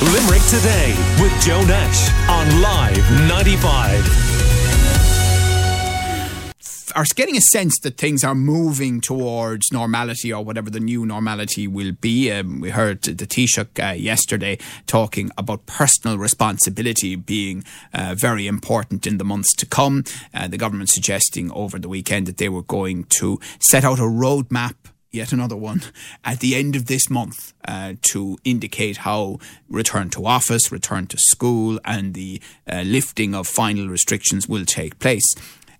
Limerick Today with Joe Nash on Live 95 are getting a sense that things are moving towards normality or whatever the new normality will be. Um, we heard the Taoiseach uh, yesterday talking about personal responsibility being uh, very important in the months to come. Uh, the government suggesting over the weekend that they were going to set out a roadmap yet another one at the end of this month uh, to indicate how return to office, return to school, and the uh, lifting of final restrictions will take place.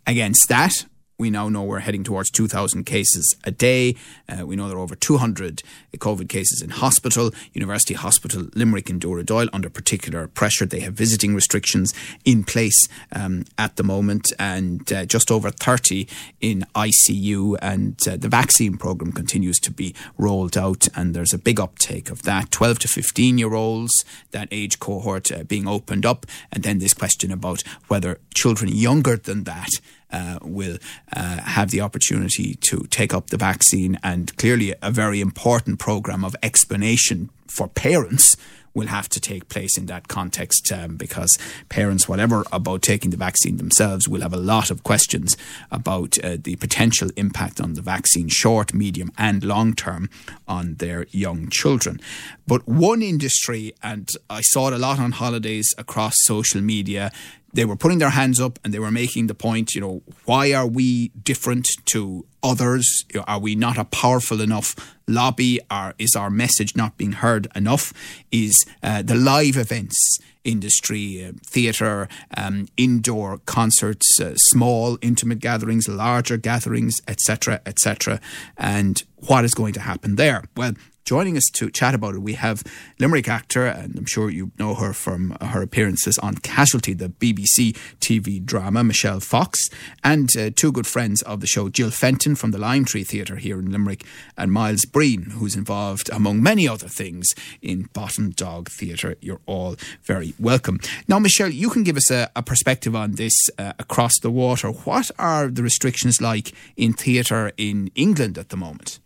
Against that, we now know we're heading towards 2,000 cases a day. Uh, we know there are over 200 COVID cases in hospital. University Hospital Limerick and Dooradoyle under particular pressure. They have visiting restrictions in place um, at the moment and uh, just over 30 in ICU. And uh, the vaccine programme continues to be rolled out and there's a big uptake of that. 12 to 15 year olds, that age cohort uh, being opened up. And then this question about whether children younger than that uh, will uh, have the opportunity to take up the vaccine, and clearly a very important program of explanation for parents will have to take place in that context um, because parents, whatever about taking the vaccine themselves, will have a lot of questions about uh, the potential impact on the vaccine, short, medium, and long term, on their young children. But one industry, and I saw it a lot on holidays across social media, they were putting their hands up and they were making the point, you know, why are we different to others? Are we not a powerful enough lobby? Or is our message not being heard enough? Is uh, the live events industry, uh, theatre, um, indoor concerts, uh, small intimate gatherings, larger gatherings, etc., etc., and what is going to happen there? Well, Joining us to chat about it, we have Limerick actor, and I'm sure you know her from her appearances on Casualty, the BBC TV drama, Michelle Fox, and uh, two good friends of the show, Jill Fenton from the Lime Tree Theatre here in Limerick, and Miles Breen, who's involved, among many other things, in Bottom Dog Theatre. You're all very welcome. Now, Michelle, you can give us a, a perspective on this uh, across the water. What are the restrictions like in theatre in England at the moment?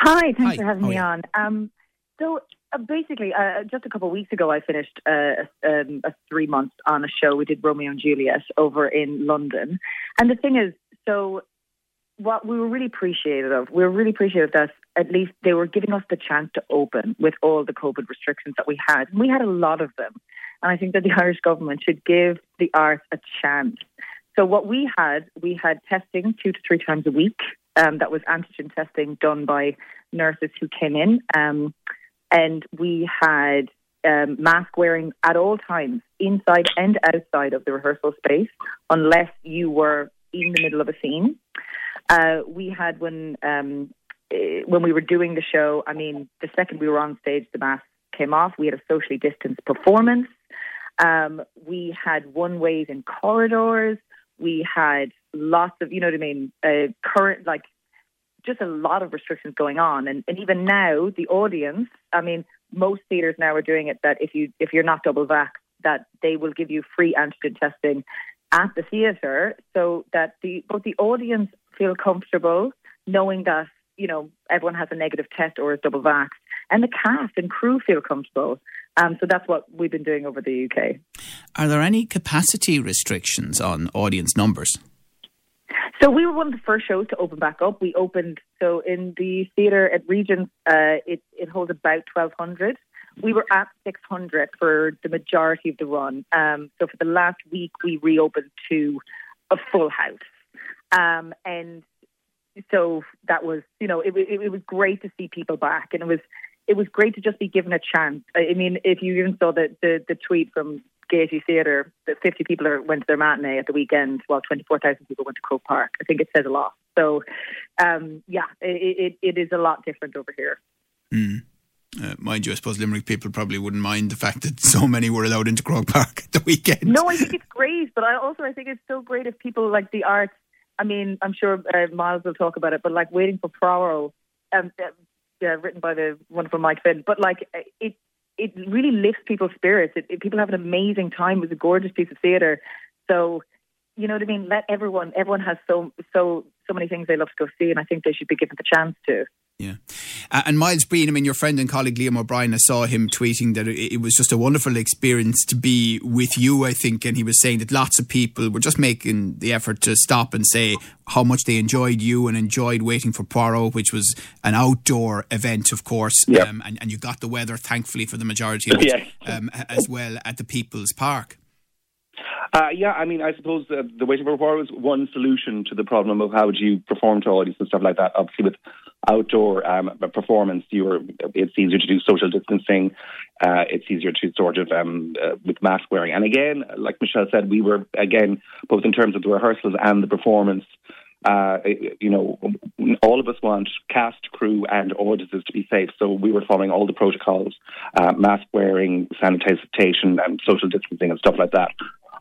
Hi, thanks Hi. for having me on. Um, so uh, basically, uh, just a couple of weeks ago, I finished uh, a, um, a three months on a show. We did Romeo and Juliet over in London, and the thing is, so what we were really appreciative of, we were really appreciative that at least they were giving us the chance to open with all the COVID restrictions that we had. And we had a lot of them, and I think that the Irish government should give the arts a chance. So what we had, we had testing two to three times a week um, that was antigen testing done by nurses who came in. Um, and we had um, mask wearing at all times, inside and outside of the rehearsal space, unless you were in the middle of a scene. Uh, we had when um, eh, when we were doing the show. I mean, the second we were on stage, the mask came off. We had a socially distanced performance. Um, we had one ways in corridors. We had lots of, you know what I mean, uh, current, like, just a lot of restrictions going on. And, and even now, the audience, I mean, most theatres now are doing it that if you if you're not double vax, that they will give you free antigen testing at the theatre, so that the both the audience feel comfortable knowing that you know everyone has a negative test or is double vax, and the cast and crew feel comfortable. Um, so that's what we've been doing over the UK. Are there any capacity restrictions on audience numbers? So we were one of the first shows to open back up. We opened so in the theatre at Regent, uh, it it holds about twelve hundred. We were at six hundred for the majority of the run. Um, so for the last week, we reopened to a full house, um, and so that was you know it, it, it was great to see people back, and it was it was great to just be given a chance. I mean, if you even saw the the, the tweet from Gaiety Theatre that 50 people are, went to their matinee at the weekend, while 24,000 people went to Croke Park. I think it says a lot. So, um, yeah, it, it, it is a lot different over here. Mm. Uh, mind you, I suppose Limerick people probably wouldn't mind the fact that so many were allowed into Croke Park at the weekend. No, I think it's great, but I also I think it's so great if people like the arts. I mean, I'm sure uh, Miles will talk about it, but like waiting for Poirot, um, yeah, written by the wonderful Mike Finn. But like it, it really lifts people's spirits. It, it, people have an amazing time. It was a gorgeous piece of theatre. So, you know what I mean? Let everyone. Everyone has so so so many things they love to go see, and I think they should be given the chance to. Yeah. Uh, and Miles Breen, I mean, your friend and colleague Liam O'Brien, I saw him tweeting that it, it, was just a wonderful experience to be with you, I think. And he was saying that lots of people were just making the effort to stop and say how much they enjoyed you and enjoyed waiting for Poirot, which was an outdoor event, of course. Yep. Um, and, and you got the weather, thankfully, for the majority of it um, as well at the People's Park. Uh, yeah, I mean, I suppose uh, the waiting for Poirot was one solution to the problem of how do you perform to audience and stuff like that. Obviously, with outdoor um, performance, you're it's easier to do social distancing. Uh, it's easier to sort of um, uh, with mask wearing. And again, like Michelle said, we were again both in terms of the rehearsals and the performance. Uh, you know, all of us want cast, crew, and audiences to be safe. So we were following all the protocols, uh, mask wearing, sanitation, and social distancing and stuff like that.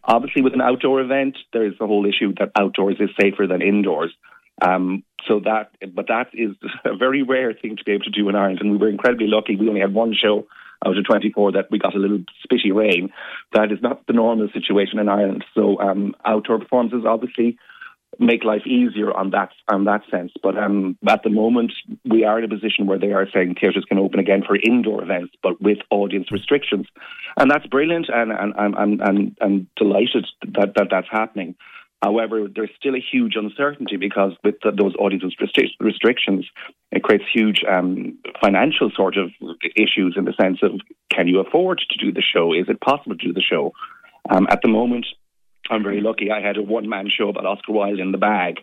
Obviously, with an outdoor event, there is the whole issue that outdoors is safer than indoors. Um, so that, but that is a very rare thing to be able to do in Ireland, and we were incredibly lucky. We only had one show out of 24 that we got a little spitty rain. That is not the normal situation in Ireland. So um, outdoor performances obviously make life easier on that on that sense. But um, at the moment, we are in a position where they are saying theatres can open again for indoor events, but with audience restrictions, and that's brilliant. And and I'm I'm I'm delighted that, that that's happening. However, there's still a huge uncertainty because with the, those audience restri- restrictions, it creates huge um, financial sort of issues in the sense of can you afford to do the show? Is it possible to do the show? Um, at the moment, I'm very lucky. I had a one man show about Oscar Wilde in the bag,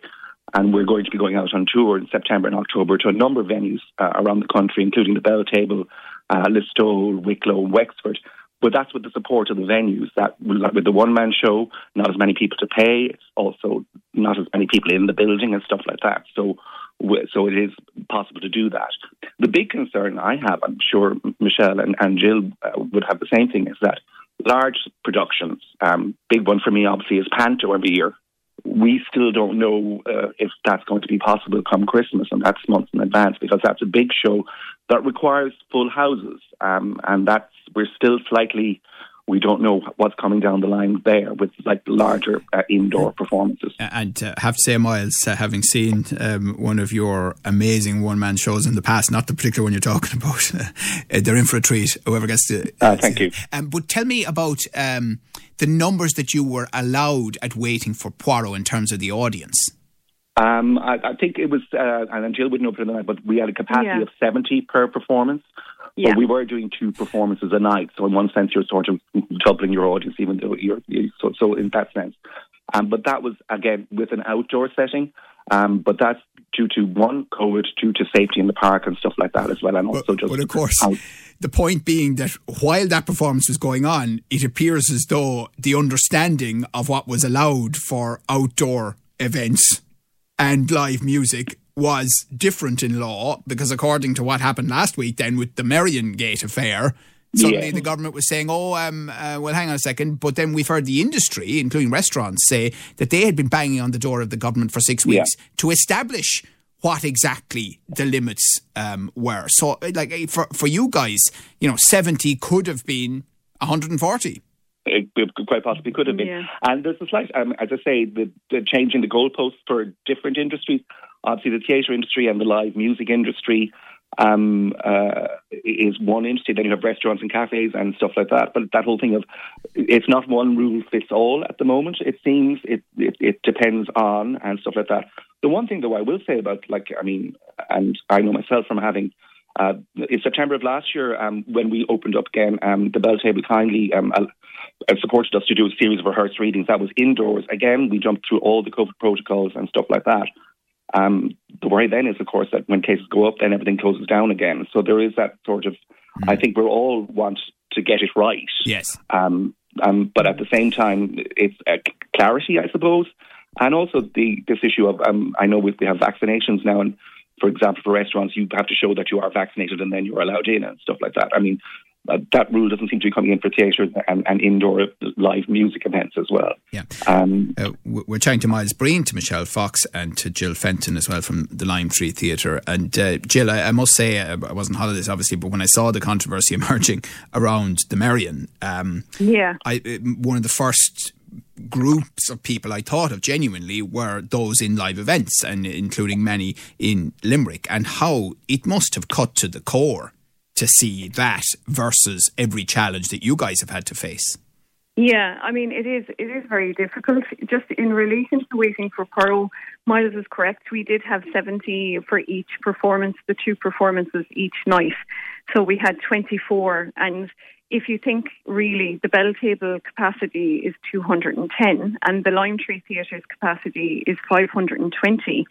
and we're going to be going out on tour in September and October to a number of venues uh, around the country, including the Belltable, uh, Listowel, Wicklow, Wexford. But that's with the support of the venues. That with the one man show, not as many people to pay. It's also not as many people in the building and stuff like that. So, so it is possible to do that. The big concern I have, I'm sure Michelle and, and Jill uh, would have the same thing, is that large productions. Um, big one for me, obviously, is Panto every year. We still don't know uh, if that's going to be possible come Christmas, and that's months in advance because that's a big show that requires full houses, um, and that's we're still slightly we don't know what's coming down the line there with like larger uh, indoor performances. And uh, have to say, Miles, uh, having seen um, one of your amazing one man shows in the past, not the particular one you're talking about, uh, they're in for a treat. Whoever gets to. Uh, thank you. Um, but tell me about um, the numbers that you were allowed at waiting for Poirot in terms of the audience. Um, I, I, think it was, uh, and Jill would know better than I, but we had a capacity Yeah. of 70 per performance. Yeah. But we were doing two performances a night, so in one sense you're sort of doubling your audience, even though you're, you so, so in that sense. Um, but that was again with an outdoor setting. Um, but that's due to one COVID, due to safety in the park and stuff like that as well, and also But, just but of course, out- the point being that while that performance was going on, it appears as though the understanding of what was allowed for outdoor events and live music was different in law because according to what happened last week then with the Merrion Gate affair suddenly Yeah. the government was saying oh um, uh, well hang on a second but then we've heard the industry including restaurants say that they had been banging on the door of the government for six Yeah. weeks to establish what exactly the limits um, were so uh, like uh, for, for you guys you know 70 could have been 140 it, it quite possibly could have been. Yeah. And there's a slight, um, as I say, the, the changing the goalposts for different industries. Obviously, the theatre industry and the live music industry um, uh, is one industry. Then you have restaurants and cafes and stuff like that. But that whole thing of it's not one rule fits all at the moment. It seems it, it, it depends on and stuff like that. The one thing, though, I will say about, like, I mean, and I know myself from having uh, in September of last year, um, when we opened up again, um, the Belltable kindly um, uh, supported us to do a series of rehearsed readings. That was indoors. Again, we jumped through all the COVID protocols and stuff like that. Um, the worry then is, of course, that when cases go up, then everything closes down again. So there is that sort of. I think we all want to get it right. yes Um, um, but at the same time, it's uh, clarity, I suppose, and also the this issue of um, I know we, we have vaccinations now, and for example, for restaurants, you have to show that you are vaccinated and then you're allowed in and stuff like that. I mean, uh, that rule doesn't seem to be coming in for theatres and, and indoor live music events as well. yeah Um, Uh, we're chatting to Miles Breen, to Michelle Fox, and to Jill Fenton as well from the Lime Tree Theatre. And uh, Jill, I, I must say, uh, I wasn't on holidays obviously, but when I saw the controversy emerging around the Merrion, um, Yeah. I, uh, one of the first groups of people I thought of genuinely were those in live events, and including many in Limerick, and how it must have cut to the core to see that versus every challenge that you guys have had to face. Yeah, I mean it is it is very difficult. Just in relation to waiting for Poirot, Miles is correct. We did have seventy for each performance, the two performances each night. So we had twenty four and if you think really the Belltable capacity is 210 and the Lime Tree Theatre's capacity is 520.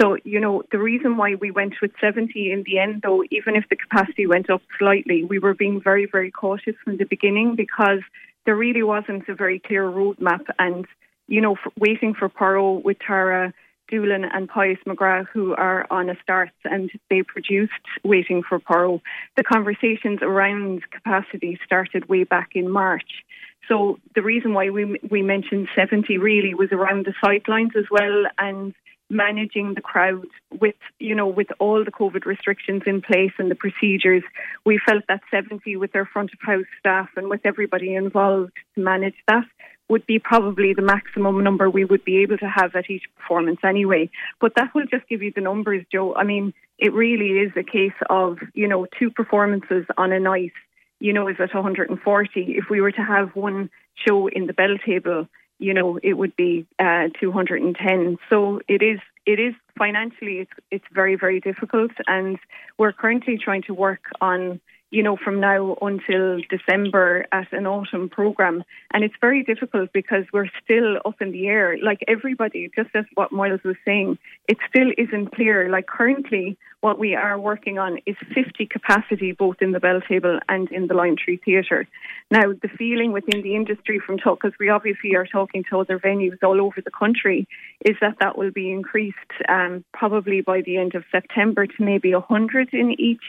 So, you know, the reason why we went with 70 in the end, though, even if the capacity went up slightly, we were being very, very cautious from the beginning because there really wasn't a very clear roadmap. And, you know, waiting for Poirot with Tara Doolan and Pius McGrath, who are on a start and they produced Waiting for Poirot. The conversations around capacity started way back in March. So the reason why we we mentioned 70 really was around the sidelines as well and managing the crowd with you know with all the covid restrictions in place and the procedures we felt that 70 with their front of house staff and with everybody involved to manage that would be probably the maximum number we would be able to have at each performance anyway. But that will just give you the numbers, Joe. I mean, it really is a case of, you know, two performances on a night, you know, is at 140. If we were to have one show in the Belltable, you know, it would be uh, 210. So it is, it is financially, it's, it's very, very difficult. And we're currently trying to work on you know, from now until December at an autumn program. And it's very difficult because we're still up in the air. Like everybody, just as what Miles was saying, it still isn't clear. Like currently, what we are working on is 50 capacity both in the Belltable and in the Lime Tree Theatre. Now, the feeling within the industry from talk, because we obviously are talking to other venues all over the country, is that that will be increased um, probably by the end of September to maybe 100 in each.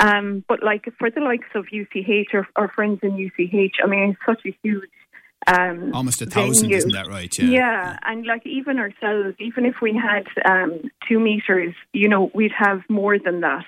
Um, but like for the likes of UCH or our friends in UCH, I mean, it's such a huge um, almost a thousand, venue. isn't that right? Yeah. yeah. yeah, and like even ourselves, even if we had um, two meters, you know, we'd have more than that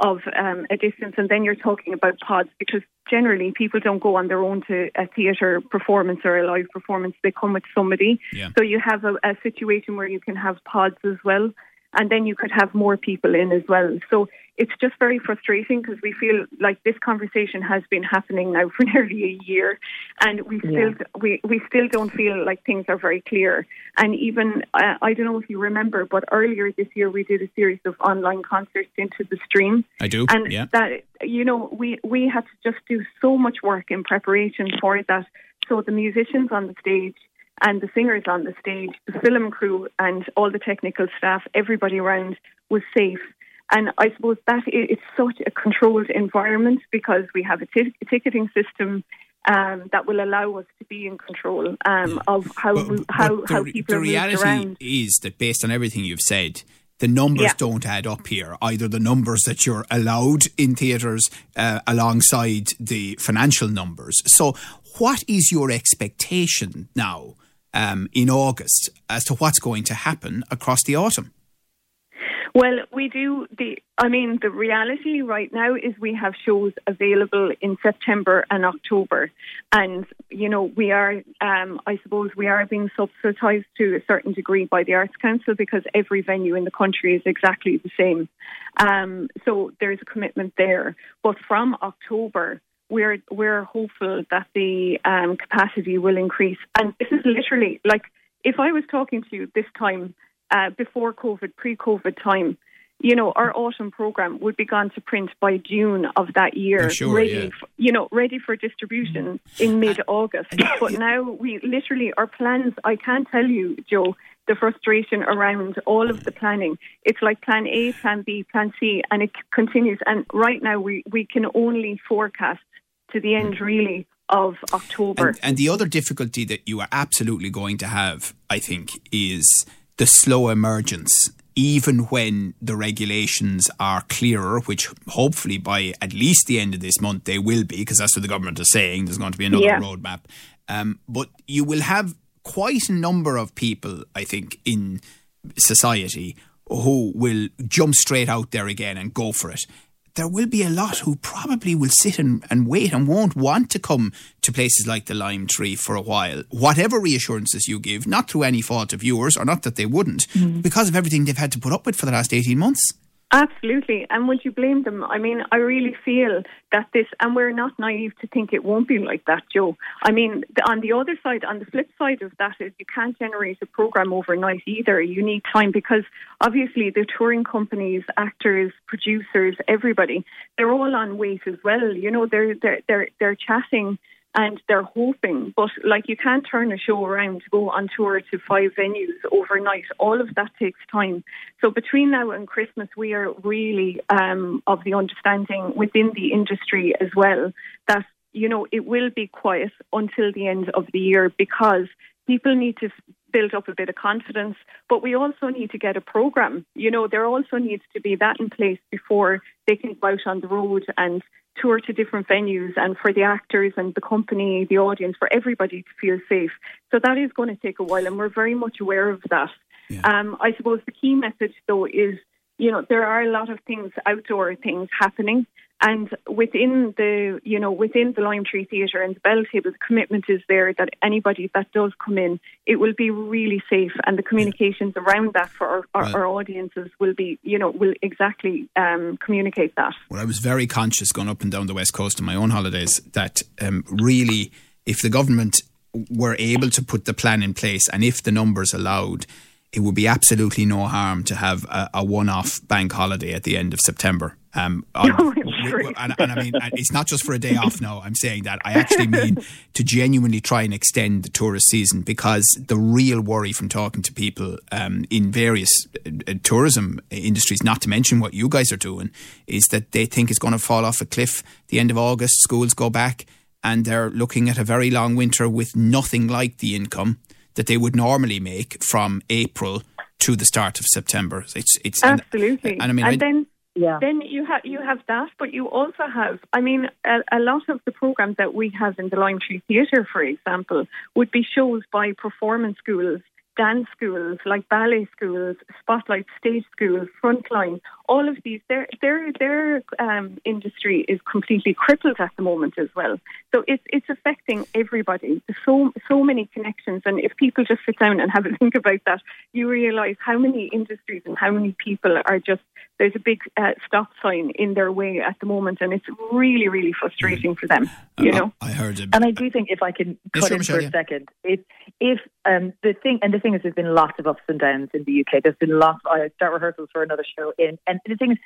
of um, a distance, and then you're talking about pods because generally people don't go on their own to a theatre performance or a live performance; they come with somebody. Yeah. So you have a, a situation where you can have pods as well and then you could have more people in as well. So it's just very frustrating because we feel like this conversation has been happening now for nearly a year, and we still yeah. we we still don't feel like things are very clear. And even uh, I don't know if you remember, but earlier this year we did a series of online concerts into the stream. I do, and yeah. that you know we we had to just do so much work in preparation for that. So the musicians on the stage and the singers on the stage, the film crew, and all the technical staff, everybody around was safe. And I suppose that it's such a controlled environment because we have a, t- a ticketing system um, that will allow us to be in control um, of how but, how, but how the, people the reality around. is that based on everything you've said, the numbers Yeah. don't add up here. Either the numbers that you're allowed in theatres uh, alongside the financial numbers. So, what is your expectation now um, in August as to what's going to happen across the autumn? Well, we do the. I mean, the reality right now is we have shows available in September and October, and you know we are. Um, I suppose we are being subsidised to a certain degree by the Arts Council because every venue in the country is exactly the same. Um, so there is a commitment there. But from October, we're we're hopeful that the um, capacity will increase, and this is literally like if I was talking to you this time uh, before COVID, pre-COVID time, you know, our autumn program would be gone to print by June of that year, sure, ready, yeah. Mm. you know, ready for distribution in mid-August. but now we literally our plans. I can't tell you, Joe, the frustration around all of the planning. It's like Plan A, Plan B, Plan C, and it continues. And right now, we we can only forecast to the end, really, of October. And, and the other difficulty that you are absolutely going to have, I think, is the slow emergence. Even when the regulations are clearer, which hopefully by at least the end of this month they will be, because that's what the government is saying. There's going to be another Yeah. roadmap. Um, but you will have quite a number of people, I think, in society who will jump straight out there again and go for it. There will be a lot who probably will sit and, and wait and won't want to come to places like the Lime Tree for a while, whatever reassurances you give, not through any fault of yours, or not that they wouldn't, mm. because of everything they've had to put up with for the last 18 months. Absolutely. And would you blame them? I mean, I really feel that this, and we're not naive to think it won't be like that, Joe. I mean, on the other side, on the flip side of that is you can't generate a program overnight either. You need time because obviously the touring companies, actors, producers, everybody, they're all on wait as well. You know, they're, they're, they're, they're chatting and they're hoping. But like you can't turn a show around to go on tour to five venues overnight. All of that takes time. So between now and Christmas, we are really um, of the understanding within the industry as well that you know it will be quiet until the end of the year because people need to build up a bit of confidence, but we also need to get a program. You know, there also needs to be that in place before they can go out on the road and tour to different venues and for the actors and the company, the audience, for everybody to feel safe. So that is going to take a while, and we're very much aware of that. Yeah. Um, I suppose the key message, though, is you know there are a lot of things, outdoor things happening. And within the, you know, within the Lime Tree Theatre and the Belltable, the commitment is there that anybody that does come in, it will be really safe, and the communications around that for our, our, our audiences will be, you know, will exactly um, communicate that. Well, I was very conscious going up and down the west coast on my own holidays that um, really, if the government were able to put the plan in place, and if the numbers allowed, it would be absolutely no harm to have a, a one-off bank holiday at the end of September. Um, and, and, I mean, it's not just for a day off. No, I'm saying that I actually mean to genuinely try and extend the tourist season because the real worry from talking to people um, in various uh, tourism industries, not to mention what you guys are doing, is that they think it's going to fall off a cliff the end of August. Schools go back, and they're looking at a very long winter with nothing like the income that they would normally make from April to the start of September. It's it's absolutely, and, and I mean, and I, then yeah. then you have you have that, but you also have, I mean, a, a, lot of the programs that we have in the Lime Tree Theatre, for example, would be shows by performance schools dance schools, like ballet schools, spotlight stage schools, frontline, all of these, their their their um, industry is completely crippled at the moment as well. So it's it's affecting everybody. There's so so many connections, and if people just sit down and have a think about that, you realise how many industries and how many people are just there's a big uh, stop sign in their way at the moment, and it's really really frustrating for them. You know, I heard it, and I do think if I can cut in Michelle, for a second, if if um, the thing and the thing is, there's been lots of ups and downs in the UK. There's been lots. I start rehearsals for another show in, and the thing is,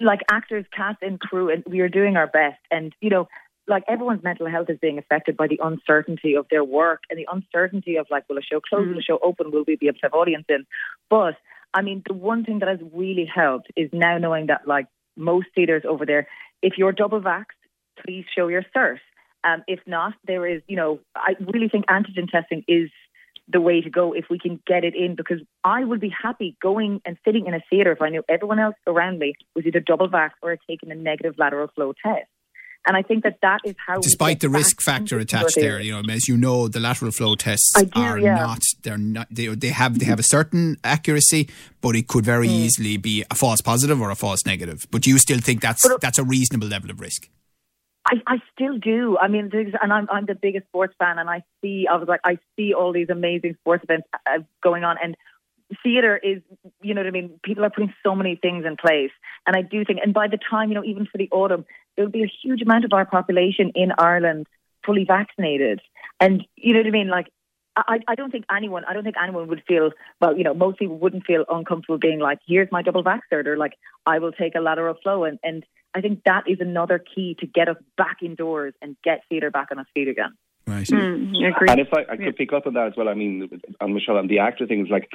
like actors, cast, and crew, and we are doing our best. And you know, like everyone's mental health is being affected by the uncertainty of their work and the uncertainty of like, will a show close? Mm. Will a show open? Will we be able to have audience in? But I mean, the one thing that has really helped is now knowing that like most theatres over there, if you're double vaxxed, please show your cert. Um, if not, there is, you know, I really think antigen testing is the way to go if we can get it in because I would be happy going and sitting in a theatre if I knew everyone else around me was either double vax or had taken a negative lateral flow test. And I think that that is how. Despite the risk factor attached there, you know, as you know, the lateral flow tests do, are yeah. not. They're not. They, they have they have a certain accuracy, but it could very mm. easily be a false positive or a false negative. But you still think that's but, that's a reasonable level of risk. I, I still do. I mean, and I'm I'm the biggest sports fan, and I see I was like I see all these amazing sports events uh, going on, and theater is you know what I mean. People are putting so many things in place, and I do think, and by the time you know, even for the autumn, there will be a huge amount of our population in Ireland fully vaccinated, and you know what I mean, like. I, I don't think anyone. I don't think anyone would feel. Well, you know, most people wouldn't feel uncomfortable being like, "Here's my double vax cert," or like, "I will take a lateral flow." And and I think that is another key to get us back indoors and get theatre back on its feet again. Right. Mm, and if I, I could yeah. pick up on that as well, I mean, on Michelle, and the actor thing is like,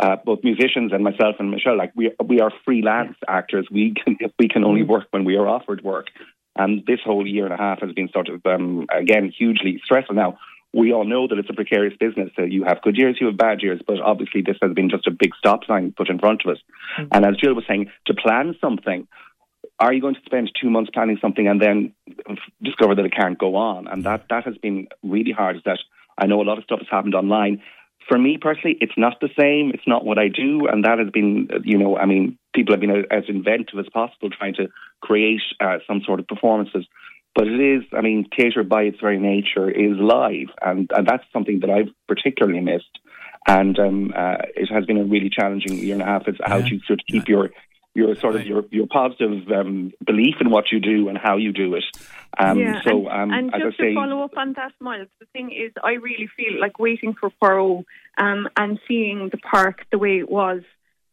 uh, both musicians and myself and Michelle, like we we are freelance yeah. actors. We can we can only mm. work when we are offered work, and this whole year and a half has been sort of um, again hugely stressful. Now we all know that it's a precarious business. Uh, you have good years, you have bad years, but obviously this has been just a big stop sign put in front of us. Mm. And as Jill was saying, to plan something are you going to spend two months planning something and then discover that it can't go on? And that, that has been really hard. Is that I know a lot of stuff has happened online. For me personally, it's not the same. It's not what I do, and that has been, you know, I mean, people have been as inventive as possible trying to create uh, some sort of performances. But it is, I mean, theatre by its very nature is live, and, and that's something that I've particularly missed. And um, uh, it has been a really challenging year and a half. It's how yeah. to sort of keep your your sort of your your positive um, belief in what you do and how you do it. Um, yeah, so, um, and, and just to follow up on that, Miles, the thing is, I really feel like waiting for Poirot um, and seeing the park the way it was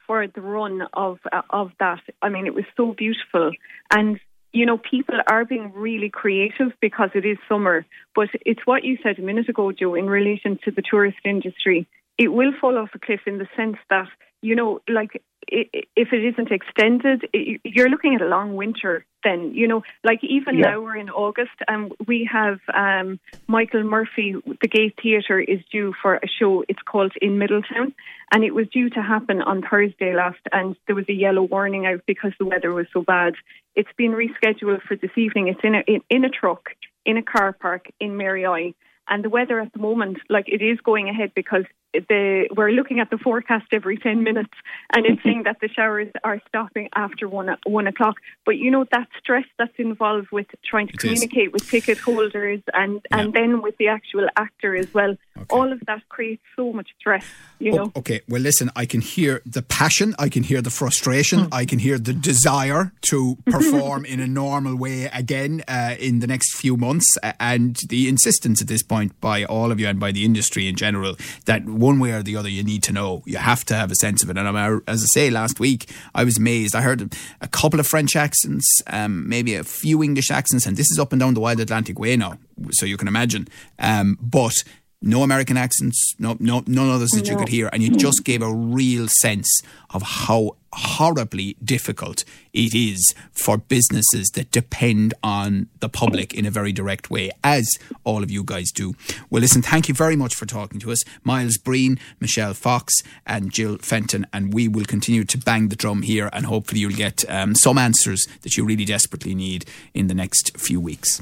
for the run of uh, of that. I mean, it was so beautiful, and you know, people are being really creative because it is summer. But it's what you said a minute ago, Joe, in relation to the tourist industry. It will fall off a cliff in the sense that you know, like if it isn't extended, you're looking at a long winter. Then you know, like even yeah. now we're in August, and we have um, Michael Murphy. The Gay Theatre is due for a show. It's called In Middletown, and it was due to happen on Thursday last, and there was a yellow warning out because the weather was so bad. It's been rescheduled for this evening. It's in a in, in a truck in a car park in Mary and the weather at the moment, like it is going ahead because the we're looking at the forecast every 10 minutes and it's saying that the showers are stopping after one, one o'clock. But you know, that stress that's involved with trying to it communicate is. with ticket holders and, yeah. and then with the actual actor as well, okay. all of that creates so much stress, you know. okay, well, listen, I can hear the passion, I can hear the frustration, mm. I can hear the desire to perform in a normal way again uh, in the next few months and the insistence at this point by all of you and by the industry in general that one way or the other, you need to know. You have to have a sense of it. And I'm, as I say, last week I was amazed. I heard a couple of French accents, um, maybe a few English accents, and this is up and down the wild Atlantic way now, so you can imagine. Um, but no American accents, no, no, none others that no. you could hear, and you just gave a real sense of how horribly difficult it is for businesses that depend on the public in a very direct way, as all of you guys do. Well, listen, thank you very much for talking to us, Miles Breen, Michelle Fox, and Jill Fenton, and we will continue to bang the drum here, and hopefully you'll get um, some answers that you really desperately need in the next few weeks.